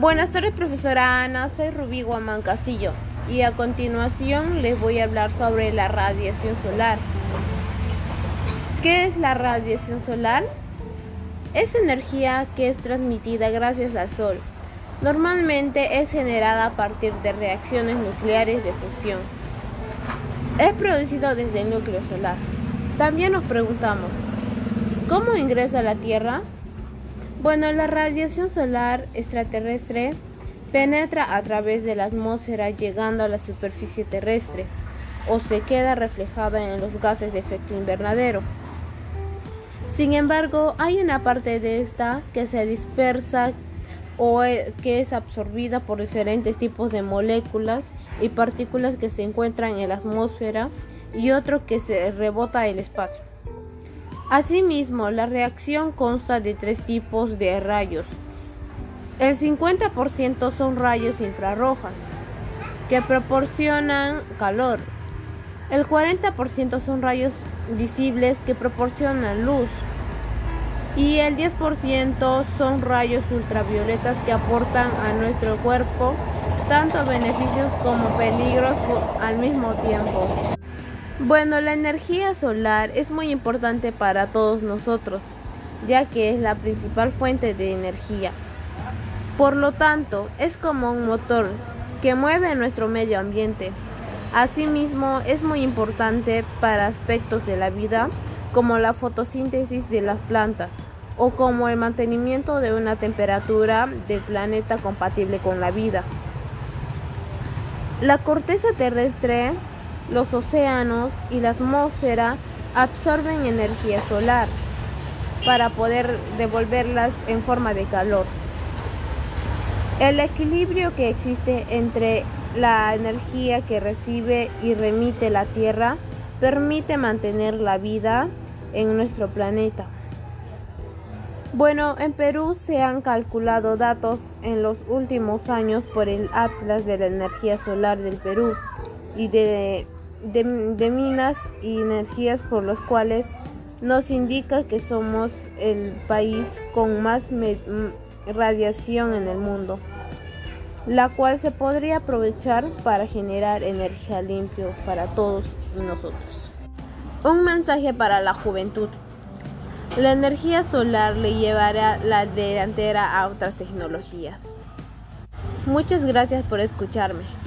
Buenas tardes, profesora Ana. Soy Rubí Guamán Castillo y a continuación les voy a hablar sobre la radiación solar. ¿Qué es la radiación solar? Es energía que es transmitida gracias al Sol. Normalmente es generada a partir de reacciones nucleares de fusión. Es producido desde el núcleo solar. También nos preguntamos, ¿cómo ingresa la Tierra? Bueno, la radiación solar extraterrestre penetra a través de la atmósfera llegando a la superficie terrestre o se queda reflejada en los gases de efecto invernadero. Sin embargo, hay una parte de esta que se dispersa o e, que es absorbida por diferentes tipos de moléculas y partículas que se encuentran en la atmósfera y otro que se rebota el espacio. Asimismo, la reacción consta de tres tipos de rayos. El 50% son rayos infrarrojas, que proporcionan calor. El 40% son rayos visibles que proporcionan luz. Y el 10% son rayos ultravioletas que aportan a nuestro cuerpo tanto beneficios como peligros al mismo tiempo. Bueno, la energía solar es muy importante para todos nosotros, ya que es la principal fuente de energía. Por lo tanto, es como un motor que mueve nuestro medio ambiente. Asimismo, es muy importante para aspectos de la vida como la fotosíntesis de las plantas o como el mantenimiento de una temperatura del planeta compatible con la vida. La corteza terrestre los océanos y la atmósfera absorben energía solar para poder devolverlas en forma de calor. El equilibrio que existe entre la energía que recibe y remite la Tierra permite mantener la vida en nuestro planeta. Bueno, en Perú se han calculado datos en los últimos años por el Atlas de la Energía Solar del Perú y de de, minas y energías por los cuales nos indica que somos el país con más radiación en el mundo, la cual se podría aprovechar para generar energía limpia para todos nosotros. Un mensaje para la juventud. La energía solar le llevará la delantera a otras tecnologías. Muchas gracias por escucharme.